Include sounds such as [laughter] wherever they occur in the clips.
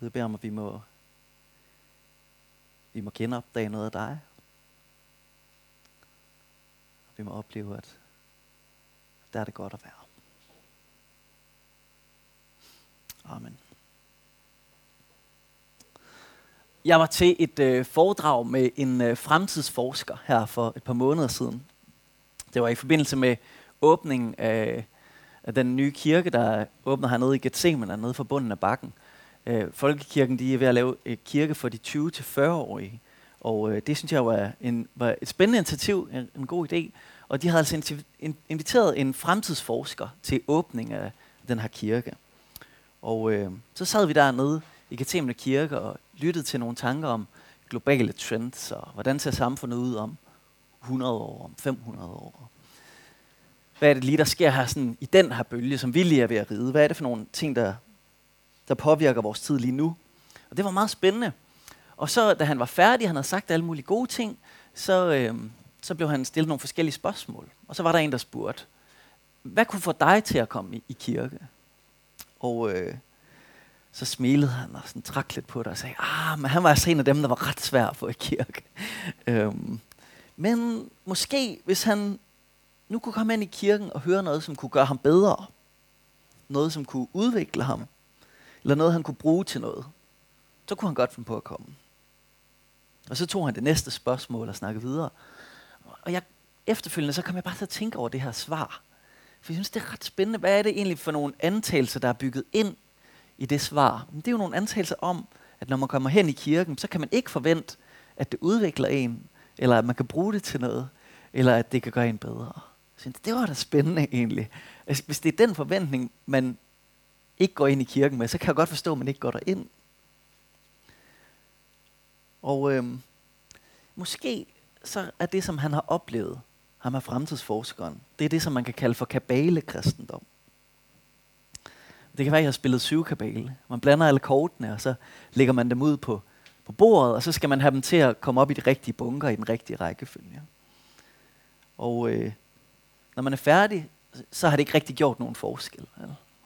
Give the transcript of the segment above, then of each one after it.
Gud, jeg beder om, at vi må, vi må genopdage noget af dig. Vi må opleve, at der er det godt at være. Amen. Jeg var til et øh, foredrag med en øh, fremtidsforsker her for et par måneder siden. Det var i forbindelse med åbningen af, af den nye kirke, der åbner hernede i Gethsemane, nede for bunden af bakken. Øh, Folkekirken de er ved at lave et kirke for de 20-40-årige. Og øh, det synes jeg var, en, var et spændende initiativ, en, en god idé. Og de havde altså inviteret en fremtidsforsker til åbning af den her kirke. Og øh, så sad vi dernede i Katemne Kirke og lyttede til nogle tanker om globale trends, og hvordan ser samfundet ud om 100 år, om 500 år. Hvad er det lige, der sker her sådan, i den her bølge, som vi lige er ved at ride? Hvad er det for nogle ting, der, der påvirker vores tid lige nu? Og det var meget spændende. Og så, da han var færdig, han havde sagt alle mulige gode ting, så, øh, så blev han stillet nogle forskellige spørgsmål. Og så var der en, der spurgte, hvad kunne få dig til at komme i, i kirke? Og øh, så smilede han og sådan trak lidt på det og sagde, ah, men han var altså en af dem, der var ret svær at få i kirke. [laughs] øhm, men måske, hvis han nu kunne komme ind i kirken og høre noget, som kunne gøre ham bedre, noget, som kunne udvikle ham, eller noget, han kunne bruge til noget, så kunne han godt finde på at komme. Og så tog han det næste spørgsmål og snakkede videre. Og jeg, efterfølgende, så kom jeg bare til at tænke over det her svar. For jeg synes, det er ret spændende. Hvad er det egentlig for nogle antagelser, der er bygget ind i det svar? Men det er jo nogle antagelser om, at når man kommer hen i kirken, så kan man ikke forvente, at det udvikler en, eller at man kan bruge det til noget, eller at det kan gøre en bedre. Så det var da spændende egentlig. Altså, hvis det er den forventning, man ikke går ind i kirken med, så kan jeg godt forstå, at man ikke går derind. Og øhm, måske så er det, som han har oplevet, ham er fremtidsforskeren, det er det, som man kan kalde for kabale-kristendom. Det kan være, at jeg har spillet syv kabale. Man blander alle kortene, og så lægger man dem ud på, på bordet, og så skal man have dem til at komme op i de rigtige bunker i den rigtige rækkefølge. Og øh, når man er færdig, så har det ikke rigtig gjort nogen forskel.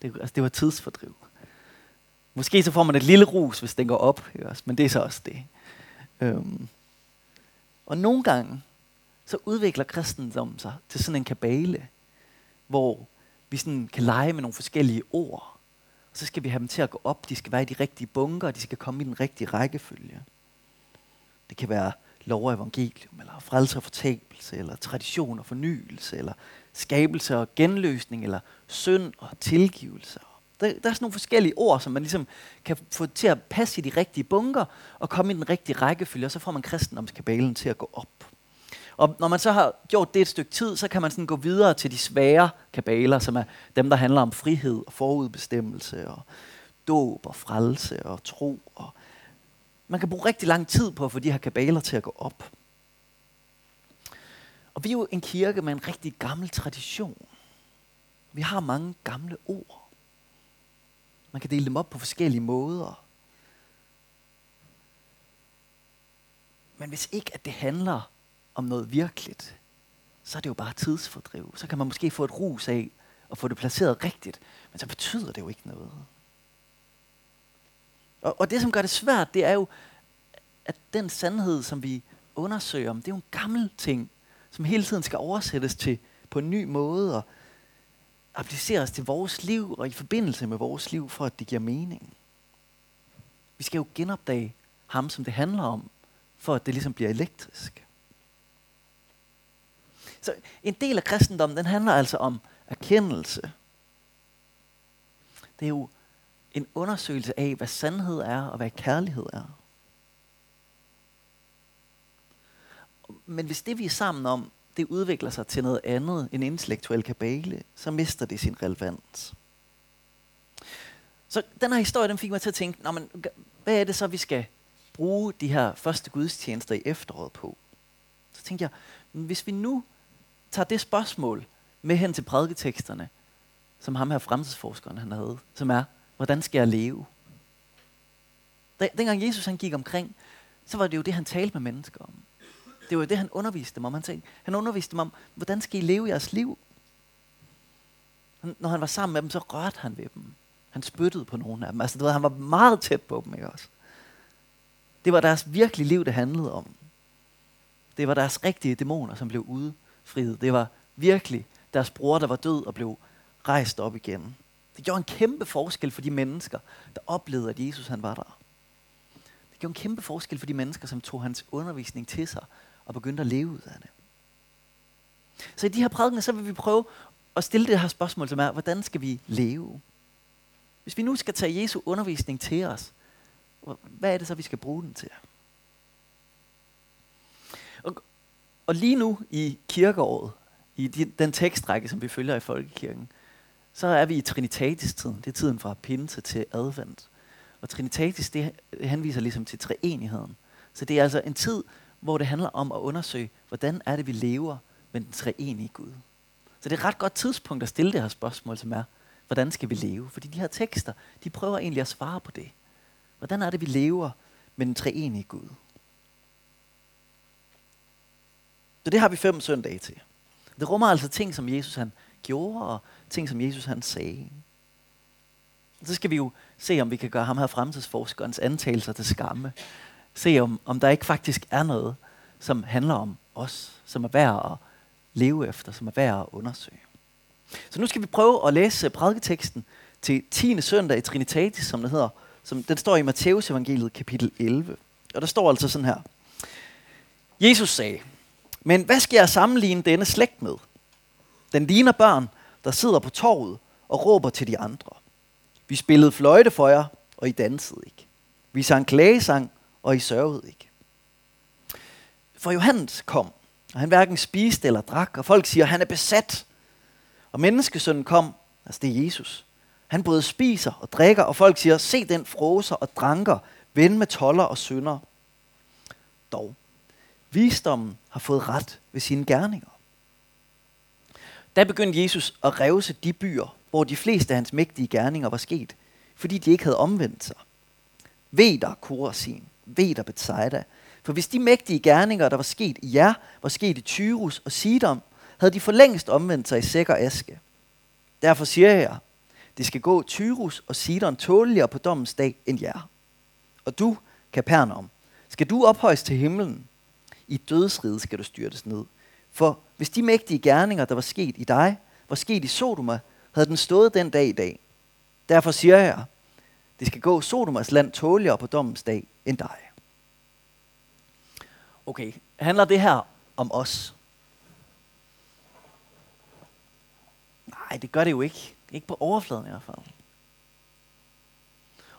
Det, altså, det var tidsfordriv. Måske så får man et lille rus, hvis den går op, men det er så også det. Øhm. Og nogle gange, så udvikler kristendommen sig til sådan en kabale, hvor vi sådan kan lege med nogle forskellige ord. Og så skal vi have dem til at gå op. De skal være i de rigtige bunker, og de skal komme i den rigtige rækkefølge. Det kan være lov og evangelium, eller frelse og fortabelse, eller tradition og fornyelse, eller skabelse og genløsning, eller synd og tilgivelse. Der, der er sådan nogle forskellige ord, som man ligesom kan få til at passe i de rigtige bunker, og komme i den rigtige rækkefølge, og så får man kristendomskabalen til at gå op. Og når man så har gjort det et stykke tid, så kan man sådan gå videre til de svære kabaler, som er dem, der handler om frihed og forudbestemmelse og dåb og frelse og tro. Og man kan bruge rigtig lang tid på at få de her kabaler til at gå op. Og vi er jo en kirke med en rigtig gammel tradition. Vi har mange gamle ord. Man kan dele dem op på forskellige måder. Men hvis ikke at det handler om noget virkeligt, så er det jo bare tidsfordriv. Så kan man måske få et rus af og få det placeret rigtigt, men så betyder det jo ikke noget. Og, og det, som gør det svært, det er jo, at den sandhed, som vi undersøger om, det er jo en gammel ting, som hele tiden skal oversættes til på en ny måde og appliceres til vores liv og i forbindelse med vores liv, for at det giver mening. Vi skal jo genopdage ham, som det handler om, for at det ligesom bliver elektrisk. Så en del af kristendommen, den handler altså om erkendelse. Det er jo en undersøgelse af, hvad sandhed er og hvad kærlighed er. Men hvis det vi er sammen om, det udvikler sig til noget andet end intellektuel kabale, så mister det sin relevans. Så den her historie, den fik mig til at tænke, Nå, men, hvad er det så, vi skal bruge de her første gudstjenester i efteråret på? Så tænkte jeg, hvis vi nu tager det spørgsmål med hen til prædiketeksterne, som ham her fremtidsforskeren han havde, som er, hvordan skal jeg leve? Dengang Jesus han gik omkring, så var det jo det, han talte med mennesker om. Det var det, han underviste dem om. Han, tænkte, han underviste dem om, hvordan skal I leve jeres liv? Han, når han var sammen med dem, så rørte han ved dem. Han spyttede på nogle af dem. Altså, du ved, han var meget tæt på dem, ikke også? Det var deres virkelige liv, det handlede om. Det var deres rigtige dæmoner, som blev udfriet. Det var virkelig deres bror, der var død og blev rejst op igen. Det gjorde en kæmpe forskel for de mennesker, der oplevede, at Jesus han var der. Det gjorde en kæmpe forskel for de mennesker, som tog hans undervisning til sig og begyndte at leve ud af det. Så i de her prædikener, så vil vi prøve at stille det her spørgsmål, som er, hvordan skal vi leve? Hvis vi nu skal tage Jesu undervisning til os, hvad er det så, vi skal bruge den til? Og, og lige nu i kirkeåret, i de, den tekstrække, som vi følger i Folkekirken, så er vi i Trinitatis-tiden. Det er tiden fra pinse til advent. Og Trinitatis, det henviser ligesom til treenigheden. Så det er altså en tid, hvor det handler om at undersøge, hvordan er det, vi lever med den treenige Gud. Så det er et ret godt tidspunkt at stille det her spørgsmål, som er, hvordan skal vi leve? Fordi de her tekster, de prøver egentlig at svare på det. Hvordan er det, vi lever med den treenige Gud? Så det har vi fem søndage til. Det rummer altså ting, som Jesus han gjorde, og ting, som Jesus han sagde. Så skal vi jo se, om vi kan gøre ham her fremtidsforskerens antagelser til skamme. Se, om, om der ikke faktisk er noget, som handler om os, som er værd at leve efter, som er værd at undersøge. Så nu skal vi prøve at læse prædiketeksten til 10. søndag i Trinitatis, som det hedder. Som, den står i Matteus evangeliet kapitel 11. Og der står altså sådan her. Jesus sagde, men hvad skal jeg sammenligne denne slægt med? Den ligner børn, der sidder på torvet og råber til de andre. Vi spillede fløjte for jer, og I dansede ikke. Vi sang klagesang, og I sørgede ikke. For Johannes kom, og han hverken spiste eller drak, og folk siger, at han er besat. Og menneskesønnen kom, altså det er Jesus. Han både spiser og drikker, og folk siger, se den froser og dranker, ven med toller og synder. Dog, visdommen har fået ret ved sine gerninger. Da begyndte Jesus at revse de byer, hvor de fleste af hans mægtige gerninger var sket, fordi de ikke havde omvendt sig. Ved der, Korasin, ved og Bethsaida, for hvis de mægtige gerninger, der var sket i jer, var sket i Tyrus og Sidom, havde de for længst omvendt sig i sæk og aske. Derfor siger jeg, det skal gå Tyrus og Sidon tåligere på dommens dag end jer. Og du, Kapernaum, skal du ophøjes til himlen. I dødsriget skal du styrtes ned. For hvis de mægtige gerninger, der var sket i dig, var sket i Sodoma, havde den stået den dag i dag. Derfor siger jeg, det skal gå Sodomas land tåligere på dommens dag end dig. Okay, handler det her om os? Nej, det gør det jo ikke. Ikke på overfladen i hvert fald.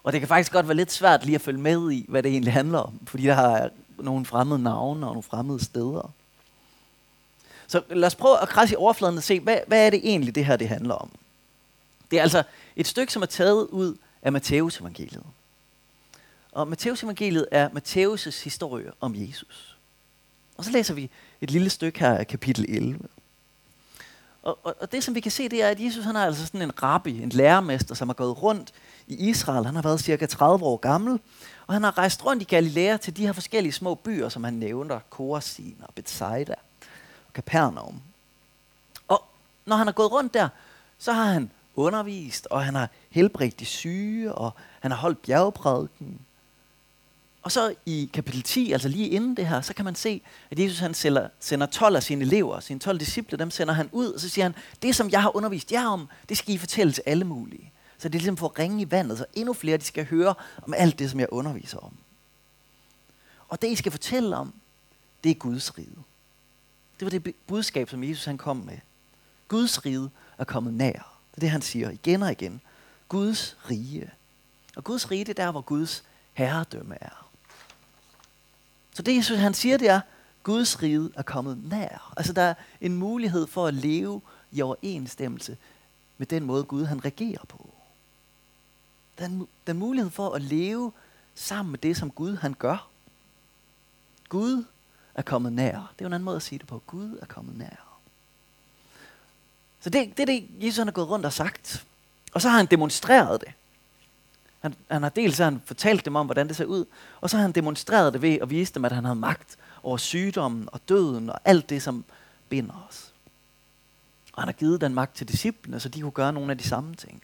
Og det kan faktisk godt være lidt svært lige at følge med i, hvad det egentlig handler om, fordi der har nogle fremmede navne og nogle fremmede steder. Så lad os prøve at krasse i overfladen og se, hvad, hvad er det egentlig, det her det handler om? Det er altså et stykke, som er taget ud af Matteus evangeliet. Og Matteus evangeliet er Matteus' historie om Jesus. Og så læser vi et lille stykke her af kapitel 11. Og, og, og det, som vi kan se, det er, at Jesus han er altså sådan en rabbi, en lærermester, som har gået rundt i Israel. Han har været cirka 30 år gammel, og han har rejst rundt i Galilea til de her forskellige små byer, som han nævner, Korazin og Bethsaida og Capernaum. Og når han har gået rundt der, så har han undervist, og han har helbredt de syge, og han har holdt bjergprædiken. Og så i kapitel 10, altså lige inden det her, så kan man se, at Jesus han sender, sender 12 af sine elever, sine 12 disciple, dem sender han ud, og så siger han, det som jeg har undervist jer om, det skal I fortælle til alle mulige. Så det er ligesom for at ringe i vandet, så endnu flere de skal høre om alt det, som jeg underviser om. Og det, I skal fortælle om, det er Guds rige. Det var det budskab, som Jesus han kom med. Guds rige er kommet nær. Det er det, han siger igen og igen. Guds rige. Og Guds rige, det er der, hvor Guds herredømme er. Så det, Jesus han siger, det er, Guds rige er kommet nær. Altså der er en mulighed for at leve i overensstemmelse med den måde, Gud han regerer på. Der er, en, der er mulighed for at leve sammen med det, som Gud han gør. Gud er kommet nær. Det er jo en anden måde at sige det på. Gud er kommet nær. Så det, det er det, Jesus han har gået rundt og sagt. Og så har han demonstreret det. Han, han har dels han fortalt dem om, hvordan det ser ud, og så har han demonstreret det ved at vise dem, at han havde magt over sygdommen og døden og alt det, som binder os. Og han har givet den magt til disciplene, så de kunne gøre nogle af de samme ting.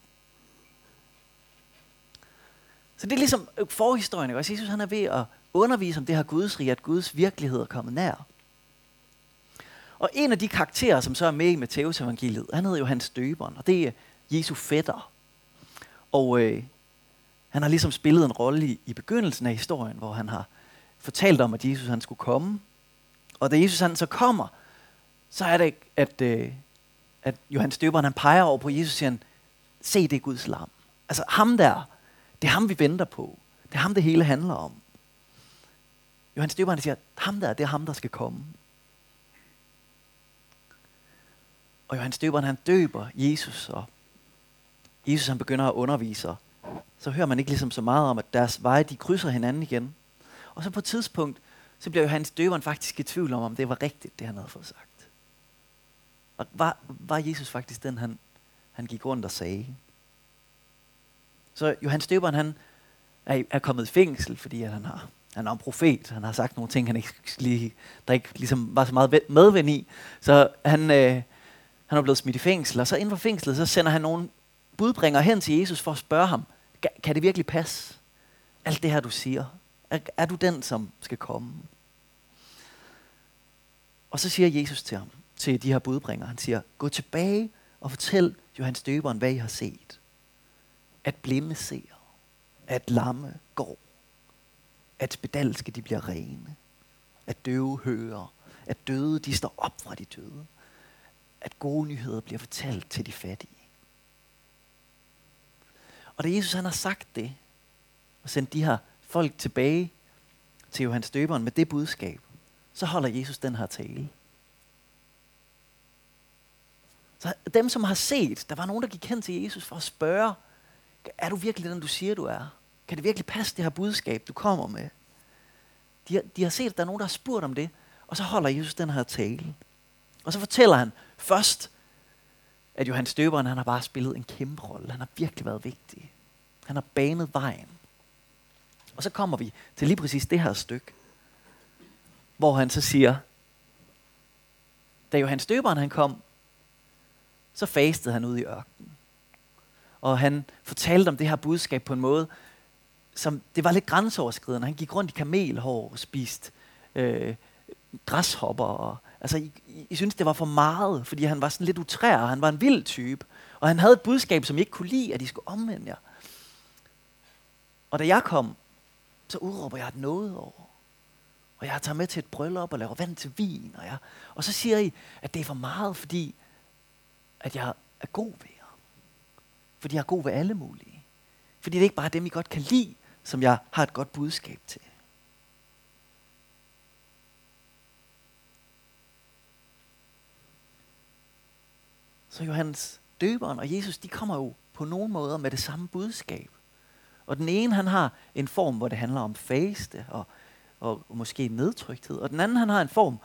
Så det er ligesom forhistorien, ikke? også? Jesus han er ved at undervise om det her Guds rige, at Guds virkelighed er kommet nær. Og en af de karakterer, som så er med i Matteus evangeliet, han hedder Johannes Døberen, og det er Jesu fætter. Og øh, han har ligesom spillet en rolle i, i begyndelsen af historien, hvor han har fortalt om, at Jesus han skulle komme. Og da Jesus han så kommer, så er det, at, øh, at Johannes Døberen han peger over på Jesus og siger, se det er Guds lam. Altså ham der, det er ham vi venter på. Det er ham det hele handler om. Johannes Døberen siger, ham der, det er ham der skal komme. Og Johannes Døberen han døber Jesus, og Jesus han begynder at undervise, så hører man ikke ligesom så meget om, at deres veje de krydser hinanden igen. Og så på et tidspunkt, så bliver Johannes Døberen faktisk i tvivl om, om det var rigtigt, det han havde fået sagt. Og var, var Jesus faktisk den, han, han gik rundt og sagde? Så Johannes Døberen, han er, er kommet i fængsel, fordi at han har han er en profet. Han har sagt nogle ting, han ikke lige, der ikke ligesom var så meget medvind i. Så han, øh, han er blevet smidt i fængsel. Og så inden for fængslet, så sender han nogle budbringer hen til Jesus for at spørge ham, kan det virkelig passe? Alt det her, du siger. Er, er du den, som skal komme? Og så siger Jesus til ham, til de her budbringer, han siger, gå tilbage og fortæl Johannes døberen, hvad I har set. At blinde ser, at lamme går, at spedalske de bliver rene, at døve hører, at døde de står op fra de døde, at gode nyheder bliver fortalt til de fattige. Og da Jesus han har sagt det, og sendt de her folk tilbage til Johannes døberen med det budskab, så holder Jesus den her tale. Så dem, som har set, der var nogen, der gik hen til Jesus for at spørge, er du virkelig den, du siger, du er? Kan det virkelig passe, det her budskab, du kommer med? De har, de har set, at der er nogen, der har spurgt om det, og så holder Jesus den her tale. Og så fortæller han først, at Johannes Døberen, han har bare spillet en kæmpe rolle. Han har virkelig været vigtig. Han har banet vejen. Og så kommer vi til lige præcis det her stykke, hvor han så siger, da Johannes Døberen han kom, så fastede han ud i ørkenen. Og han fortalte om det her budskab på en måde, som det var lidt grænseoverskridende. Han gik rundt i kamelhår og spiste øh, græshopper. Og, altså, I, I, I synes, det var for meget, fordi han var sådan lidt utrær, og han var en vild type. Og han havde et budskab, som I ikke kunne lide, at I skulle omvende jer. Og da jeg kom, så udråber jeg et noget over. Og jeg tager med til et bryllup og laver vand til vin. Og, jeg, og så siger I, at det er for meget, fordi at jeg er god ved jer. Fordi jeg er god ved alle mulige. Fordi det er ikke bare dem, I godt kan lide, som jeg har et godt budskab til. Så Johannes døberen og Jesus, de kommer jo på nogle måder med det samme budskab. Og den ene, han har en form, hvor det handler om faste og, og måske nedtrykthed. Og den anden, han har en form,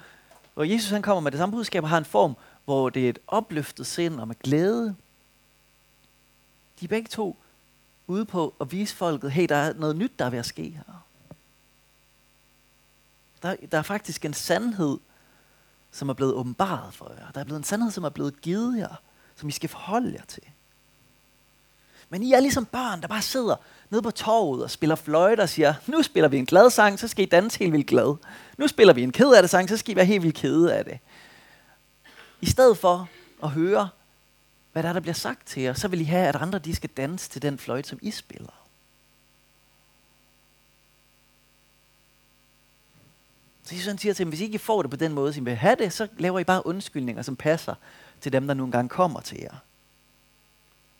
hvor Jesus han kommer med det samme budskab og har en form, hvor det er et opløftet sind og med glæde. De er begge to ude på at vise folket, hey, der er noget nyt, der er ved at ske her. Der, der er faktisk en sandhed, som er blevet åbenbaret for jer. Der er blevet en sandhed, som er blevet givet jer, som I skal forholde jer til. Men I er ligesom børn, der bare sidder nede på torvet og spiller fløjte og siger, nu spiller vi en glad sang, så skal I danse helt vildt glad. Nu spiller vi en ked af det sang, så skal I være helt vildt kede af det. I stedet for at høre, hvad der, er, der bliver sagt til jer, så vil I have, at andre de skal danse til den fløjte, som I spiller. Så Jesus siger til dem, hvis I ikke får det på den måde, som I vil have det, så laver I bare undskyldninger, som passer til dem, der nu engang kommer til jer.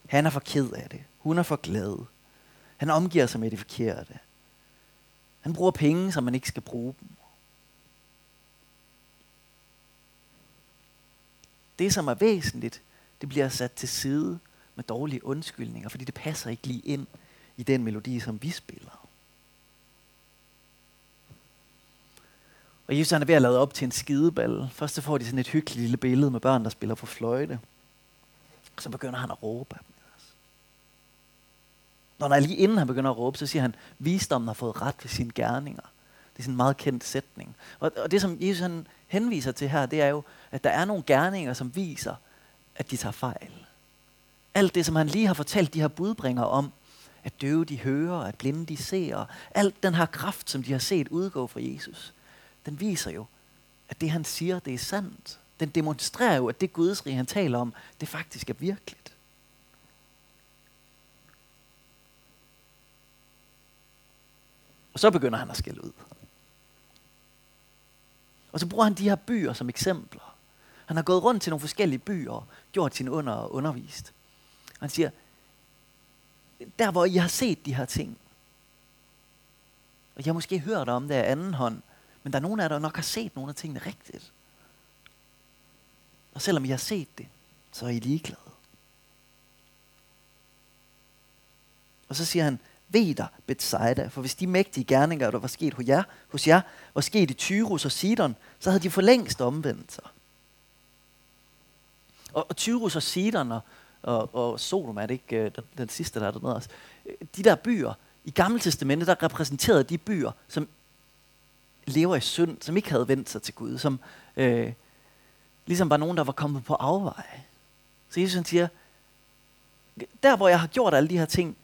Han er for ked af det. Hun er for glad. Han omgiver sig med det forkerte. Han bruger penge, som man ikke skal bruge dem. Det, som er væsentligt, det bliver sat til side med dårlige undskyldninger, fordi det passer ikke lige ind i den melodi, som vi spiller. Og Jesus han er ved at lade op til en skideball. Først så får de sådan et hyggeligt lille billede med børn, der spiller på fløjte. Så begynder han at råbe af dem. Når der lige inden han begynder at råbe, så siger han, visdommen har fået ret ved sine gerninger. Det er sådan en meget kendt sætning. Og, og det, som Jesus han henviser til her, det er jo, at der er nogle gerninger, som viser, at de tager fejl. Alt det, som han lige har fortalt de her budbringer om, at døve de hører, at blinde de ser, alt den her kraft, som de har set udgå fra Jesus, den viser jo, at det han siger, det er sandt. Den demonstrerer jo, at det Guds rige, han taler om, det faktisk er virkeligt. Og så begynder han at skælde ud. Og så bruger han de her byer som eksempler. Han har gået rundt til nogle forskellige byer gjort sine under og undervist. Og han siger, der hvor I har set de her ting, og jeg har måske hørt om det af anden hånd, men der er nogen af jer, der nok har set nogle af tingene rigtigt. Og selvom I har set det, så er I ligeglade. Og så siger han, ved dig, Bethsaida, for hvis de mægtige gerninger, der var sket hos jer, hos jer var sket i Tyrus og Sidon, så havde de for længst omvendt sig. Og, og Tyrus og Sidon og, og, og Sodom, er det ikke øh, den, den sidste, der er dernede også. Øh, de der byer, i Gamle Testamentet, der repræsenterede de byer, som lever i synd, som ikke havde vendt sig til Gud, som øh, ligesom var nogen, der var kommet på afveje. Så Jesus siger, der hvor jeg har gjort alle de her ting,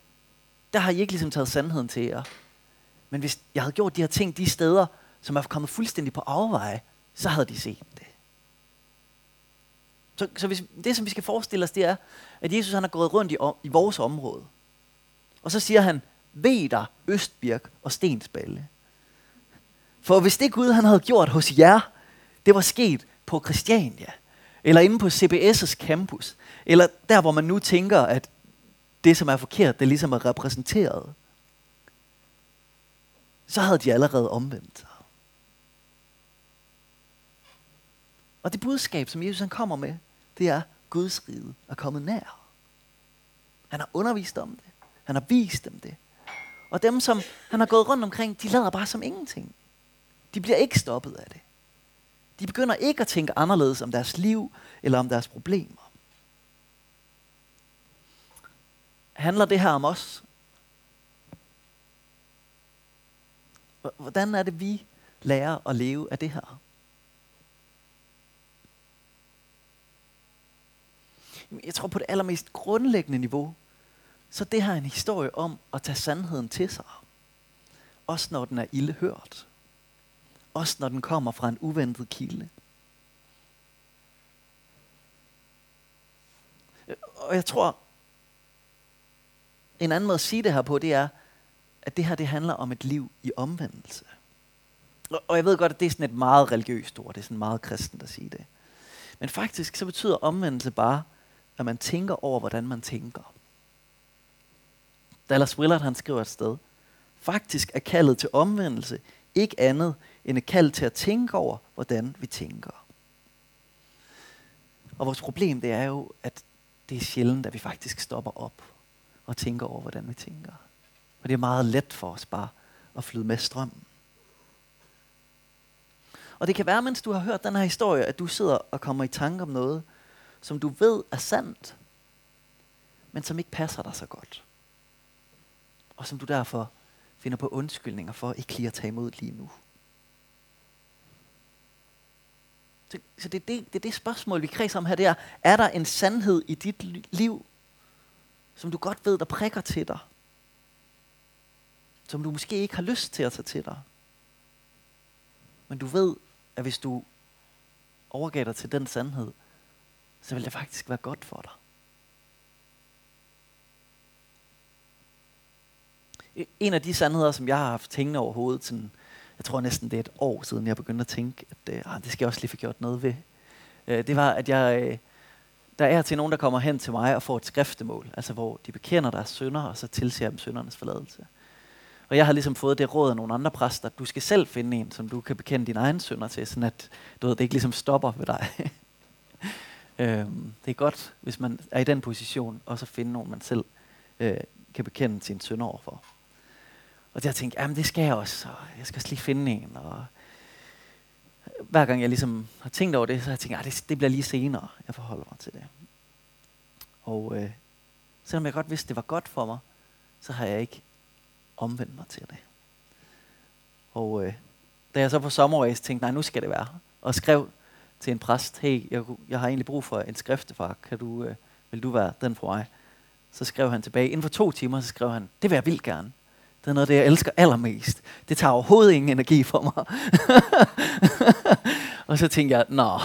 der har I ikke ligesom taget sandheden til jer. Men hvis jeg havde gjort de her ting de steder, som er kommet fuldstændig på afveje, så havde de set det. Så, så hvis, det, som vi skal forestille os, det er, at Jesus han har gået rundt i, i vores område. Og så siger han, ved dig Østbirk og Stensballe. For hvis det Gud han havde gjort hos jer, det var sket på Christiania, eller inde på CBS' campus, eller der, hvor man nu tænker, at det, som er forkert, det ligesom er repræsenteret, så havde de allerede omvendt sig. Og det budskab, som Jesus han kommer med, det er, Guds rige er kommet nær. Han har undervist om det. Han har vist dem det. Og dem, som han har gået rundt omkring, de lader bare som ingenting. De bliver ikke stoppet af det. De begynder ikke at tænke anderledes om deres liv eller om deres problemer. Handler det her om os? Hvordan er det, vi lærer at leve af det her? Jeg tror på det allermest grundlæggende niveau, så det her er en historie om at tage sandheden til sig. Også når den er ildehørt. Også når den kommer fra en uventet kilde. Og jeg tror, en anden måde at sige det her på, det er, at det her det handler om et liv i omvendelse. Og jeg ved godt, at det er sådan et meget religiøst ord, det er sådan meget kristent at sige det. Men faktisk så betyder omvendelse bare, at man tænker over, hvordan man tænker. Dallas Willard han skriver et sted, faktisk er kaldet til omvendelse ikke andet end et kald til at tænke over, hvordan vi tænker. Og vores problem det er jo, at det er sjældent, at vi faktisk stopper op og tænker over, hvordan vi tænker. Og det er meget let for os bare at flyde med strømmen. Og det kan være, mens du har hørt den her historie, at du sidder og kommer i tanke om noget, som du ved er sandt, men som ikke passer dig så godt. Og som du derfor finder på undskyldninger for ikke lige at tage imod lige nu. Så, så det, er det, det er det spørgsmål, vi kredser om her, det er, er der en sandhed i dit liv, som du godt ved, der prikker til dig? Som du måske ikke har lyst til at tage til dig? Men du ved, at hvis du overgav dig til den sandhed, så vil det faktisk være godt for dig. En af de sandheder, som jeg har haft hængende over hovedet, sådan, jeg tror næsten det er et år siden, jeg begyndte at tænke, at øh, ah, det skal jeg også lige få gjort noget ved. Øh, det var, at jeg, øh, der er til nogen, der kommer hen til mig og får et skriftemål, altså hvor de bekender deres sønder, og så tilser dem søndernes forladelse. Og jeg har ligesom fået det råd af nogle andre præster, at du skal selv finde en, som du kan bekende dine egne sønder til, sådan at du ved, det ikke ligesom stopper ved dig. [laughs] øhm, det er godt, hvis man er i den position, og så finde nogen, man selv øh, kan bekende sine sønder overfor. Og der tænkte jeg, jamen det skal jeg også, og jeg skal også lige finde en. Og hver gang jeg ligesom har tænkt over det, så har jeg tænkt, at det, det bliver lige senere, jeg forholder mig til det. Og øh, selvom jeg godt vidste, det var godt for mig, så har jeg ikke omvendt mig til det. Og øh, da jeg så på sommerræs tænkte, nej, nu skal det være, og skrev til en præst, hey, jeg, jeg har egentlig brug for en skriftefar, kan du, øh, vil du være den for mig? Så skrev han tilbage. Inden for to timer, så skrev han, det vil jeg vildt gerne. Det er noget af det, jeg elsker allermest. Det tager overhovedet ingen energi for mig. [laughs] og så tænkte jeg, nå,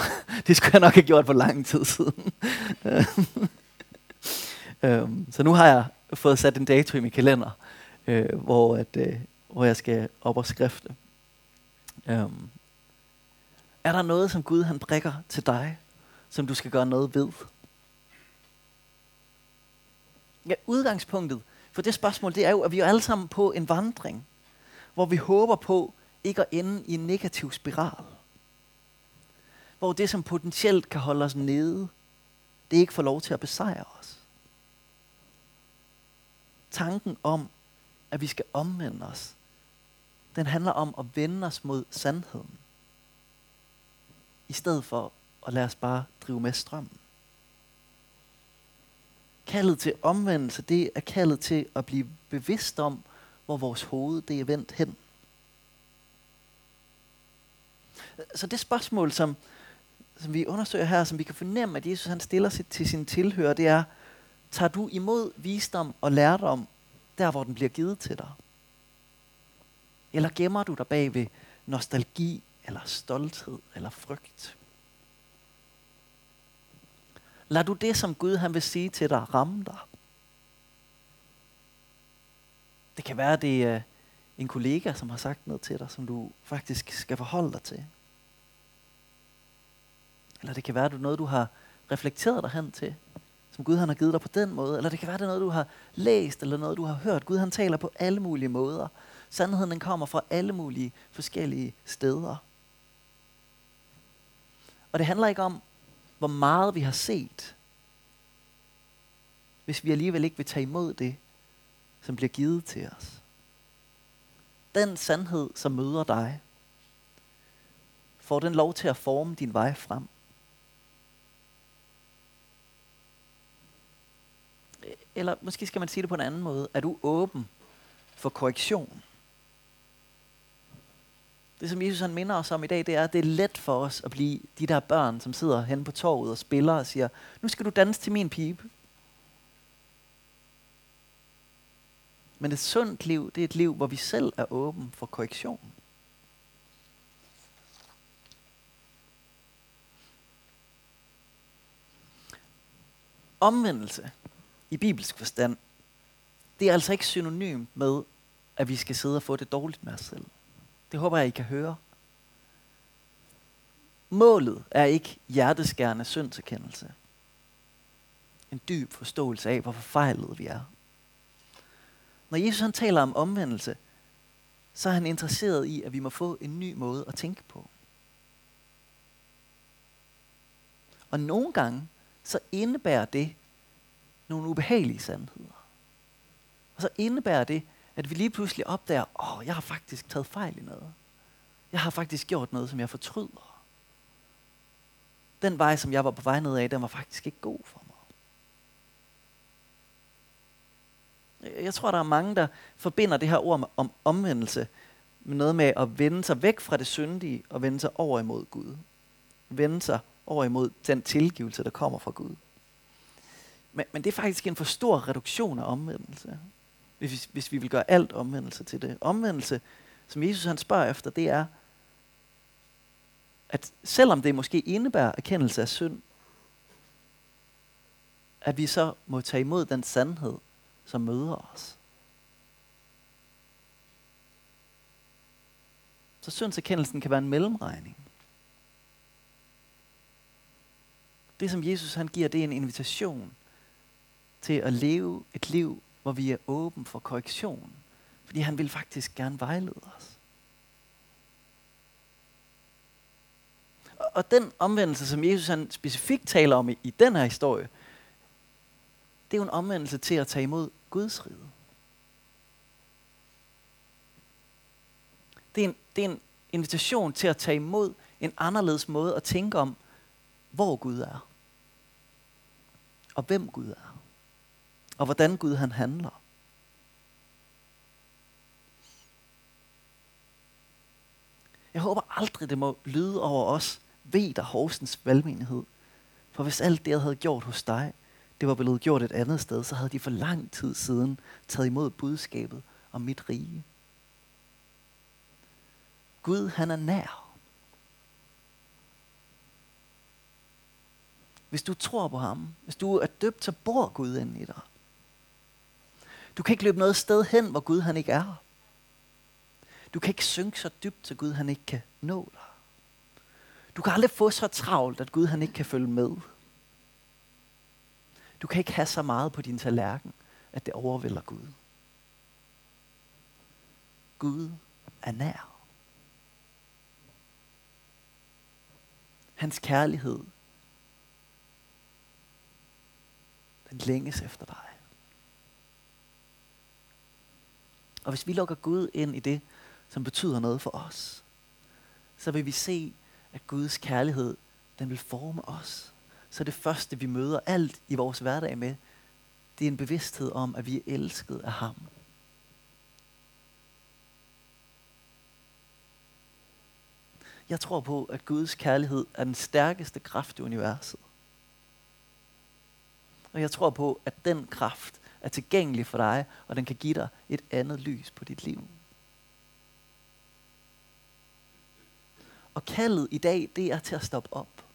det skulle jeg nok have gjort for lang tid siden. [laughs] øhm, så nu har jeg fået sat en dato i min kalender, øh, hvor, at, øh, hvor jeg skal op og skrifte. Øhm, er der noget, som Gud han brækker til dig, som du skal gøre noget ved? Ja, udgangspunktet for det spørgsmål, det er jo, at vi er alle sammen på en vandring, hvor vi håber på ikke at ende i en negativ spiral. Hvor det, som potentielt kan holde os nede, det ikke får lov til at besejre os. Tanken om, at vi skal omvende os, den handler om at vende os mod sandheden. I stedet for at lade os bare drive med strømmen. Kaldet til omvendelse, det er kaldet til at blive bevidst om, hvor vores hoved det er vendt hen. Så det spørgsmål, som, som vi undersøger her, som vi kan fornemme, at Jesus han stiller sig til sin tilhører, det er, tager du imod visdom og lærdom, der hvor den bliver givet til dig? Eller gemmer du dig bag ved nostalgi, eller stolthed, eller frygt? Lad du det, som Gud han vil sige til dig, ramme dig. Det kan være, det er øh, en kollega, som har sagt noget til dig, som du faktisk skal forholde dig til. Eller det kan være, det er noget, du har reflekteret dig hen til, som Gud han har givet dig på den måde. Eller det kan være, det er noget, du har læst, eller noget, du har hørt. Gud han taler på alle mulige måder. Sandheden den kommer fra alle mulige forskellige steder. Og det handler ikke om, hvor meget vi har set, hvis vi alligevel ikke vil tage imod det, som bliver givet til os. Den sandhed, som møder dig, får den lov til at forme din vej frem. Eller måske skal man sige det på en anden måde. Er du åben for korrektion? Det, som Jesus han minder os om i dag, det er, at det er let for os at blive de der børn, som sidder hen på torvet og spiller og siger, nu skal du danse til min pipe. Men et sundt liv, det er et liv, hvor vi selv er åben for korrektion. Omvendelse i bibelsk forstand, det er altså ikke synonym med, at vi skal sidde og få det dårligt med os selv. Det håber jeg, I kan høre. Målet er ikke hjerteskærende syndserkendelse. En dyb forståelse af, hvor forfejlet vi er. Når Jesus han taler om omvendelse, så er han interesseret i, at vi må få en ny måde at tænke på. Og nogle gange, så indebærer det nogle ubehagelige sandheder. Og så indebærer det, at vi lige pludselig opdager, åh, oh, jeg har faktisk taget fejl i noget. Jeg har faktisk gjort noget, som jeg fortryder. Den vej, som jeg var på vej ned af, den var faktisk ikke god for mig. Jeg tror, der er mange, der forbinder det her ord om omvendelse med noget med at vende sig væk fra det syndige og vende sig over imod Gud. Vende sig over imod den tilgivelse, der kommer fra Gud. Men, men det er faktisk en for stor reduktion af omvendelse hvis, hvis vi vil gøre alt omvendelse til det. Omvendelse, som Jesus han spørger efter, det er, at selvom det måske indebærer erkendelse af synd, at vi så må tage imod den sandhed, som møder os. Så syndserkendelsen kan være en mellemregning. Det, som Jesus han giver, det er en invitation til at leve et liv hvor vi er åben for korrektion. Fordi han vil faktisk gerne vejlede os. Og den omvendelse, som Jesus han specifikt taler om i, i den her historie, det er jo en omvendelse til at tage imod Guds rige. Det er, en, det er en invitation til at tage imod en anderledes måde at tænke om, hvor Gud er. Og hvem Gud er og hvordan Gud han handler. Jeg håber aldrig, det må lyde over os, ved der Horsens valgmenighed. For hvis alt det, jeg havde gjort hos dig, det var blevet gjort et andet sted, så havde de for lang tid siden taget imod budskabet om mit rige. Gud, han er nær. Hvis du tror på ham, hvis du er døbt, så bor Gud inde i dig. Du kan ikke løbe noget sted hen, hvor Gud han ikke er. Du kan ikke synke så dybt, så Gud han ikke kan nå dig. Du kan aldrig få så travlt, at Gud han ikke kan følge med. Du kan ikke have så meget på din tallerken, at det overvælder Gud. Gud er nær. Hans kærlighed, den længes efter dig. Og hvis vi lukker Gud ind i det, som betyder noget for os, så vil vi se, at Guds kærlighed, den vil forme os. Så det første, vi møder alt i vores hverdag med, det er en bevidsthed om, at vi er elsket af ham. Jeg tror på, at Guds kærlighed er den stærkeste kraft i universet. Og jeg tror på, at den kraft er tilgængelig for dig, og den kan give dig et andet lys på dit liv. Og kaldet i dag, det er til at stoppe op.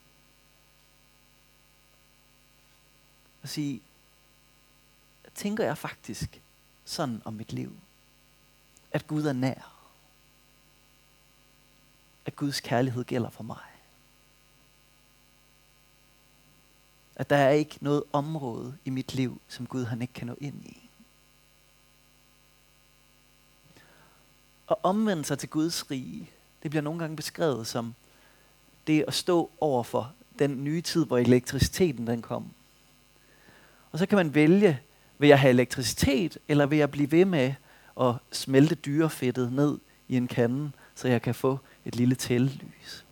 Og sige, tænker jeg faktisk sådan om mit liv? At Gud er nær. At Guds kærlighed gælder for mig. At der er ikke noget område i mit liv, som Gud han ikke kan nå ind i. At omvende sig til Guds rige, det bliver nogle gange beskrevet som det at stå over for den nye tid, hvor elektriciteten den kom. Og så kan man vælge, vil jeg have elektricitet, eller vil jeg blive ved med at smelte dyrefedtet ned i en kande, så jeg kan få et lille tællys.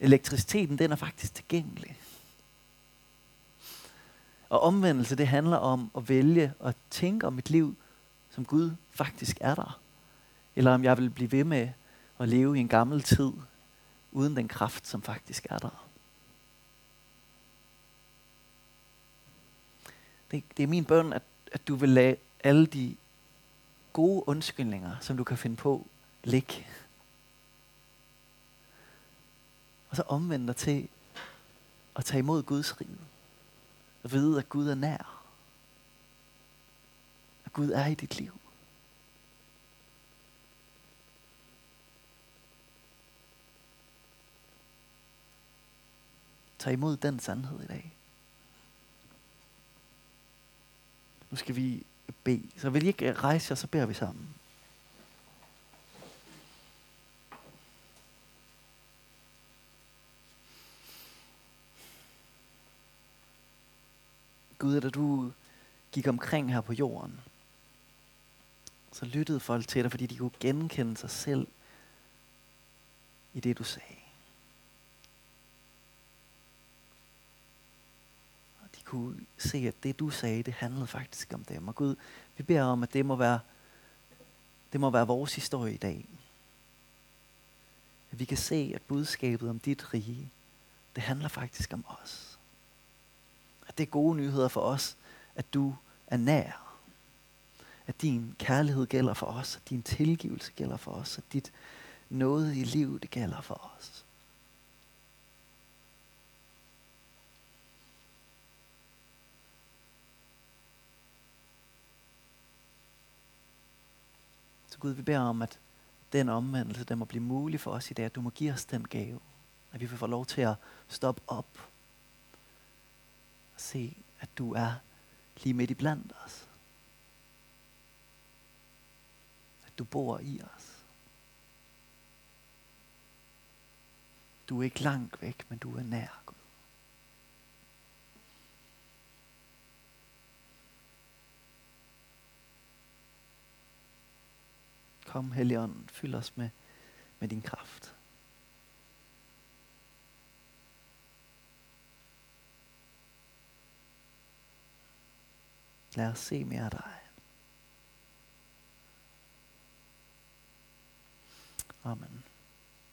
Elektriciteten, den er faktisk tilgængelig. Og omvendelse, det handler om at vælge at tænke om mit liv, som Gud faktisk er der. Eller om jeg vil blive ved med at leve i en gammel tid, uden den kraft, som faktisk er der. Det, det er min bøn, at, at du vil lade alle de gode undskyldninger, som du kan finde på, ligge. Og så omvende dig til at tage imod Guds rige. Og vide, at Gud er nær. At Gud er i dit liv. Tag imod den sandhed i dag. Nu skal vi bede. Så vil I ikke rejse jer, så beder vi sammen. Gud, da du gik omkring her på jorden, så lyttede folk til dig, fordi de kunne genkende sig selv i det, du sagde. Og de kunne se, at det, du sagde, det handlede faktisk om dem. Og Gud, vi beder om, at det må være, det må være vores historie i dag. At vi kan se, at budskabet om dit rige, det handler faktisk om os det er gode nyheder for os, at du er nær. At din kærlighed gælder for os, at din tilgivelse gælder for os, at dit noget i livet det gælder for os. Så Gud, vi beder om, at den omvendelse, den må blive mulig for os i dag, at du må give os den gave. At vi får lov til at stoppe op se, at du er lige midt i blandt os. At du bor i os. Du er ikke langt væk, men du er nær, Gud. Kom, Helligånd, fyld os med, med din kraft. Lad os se mere af dig. Amen.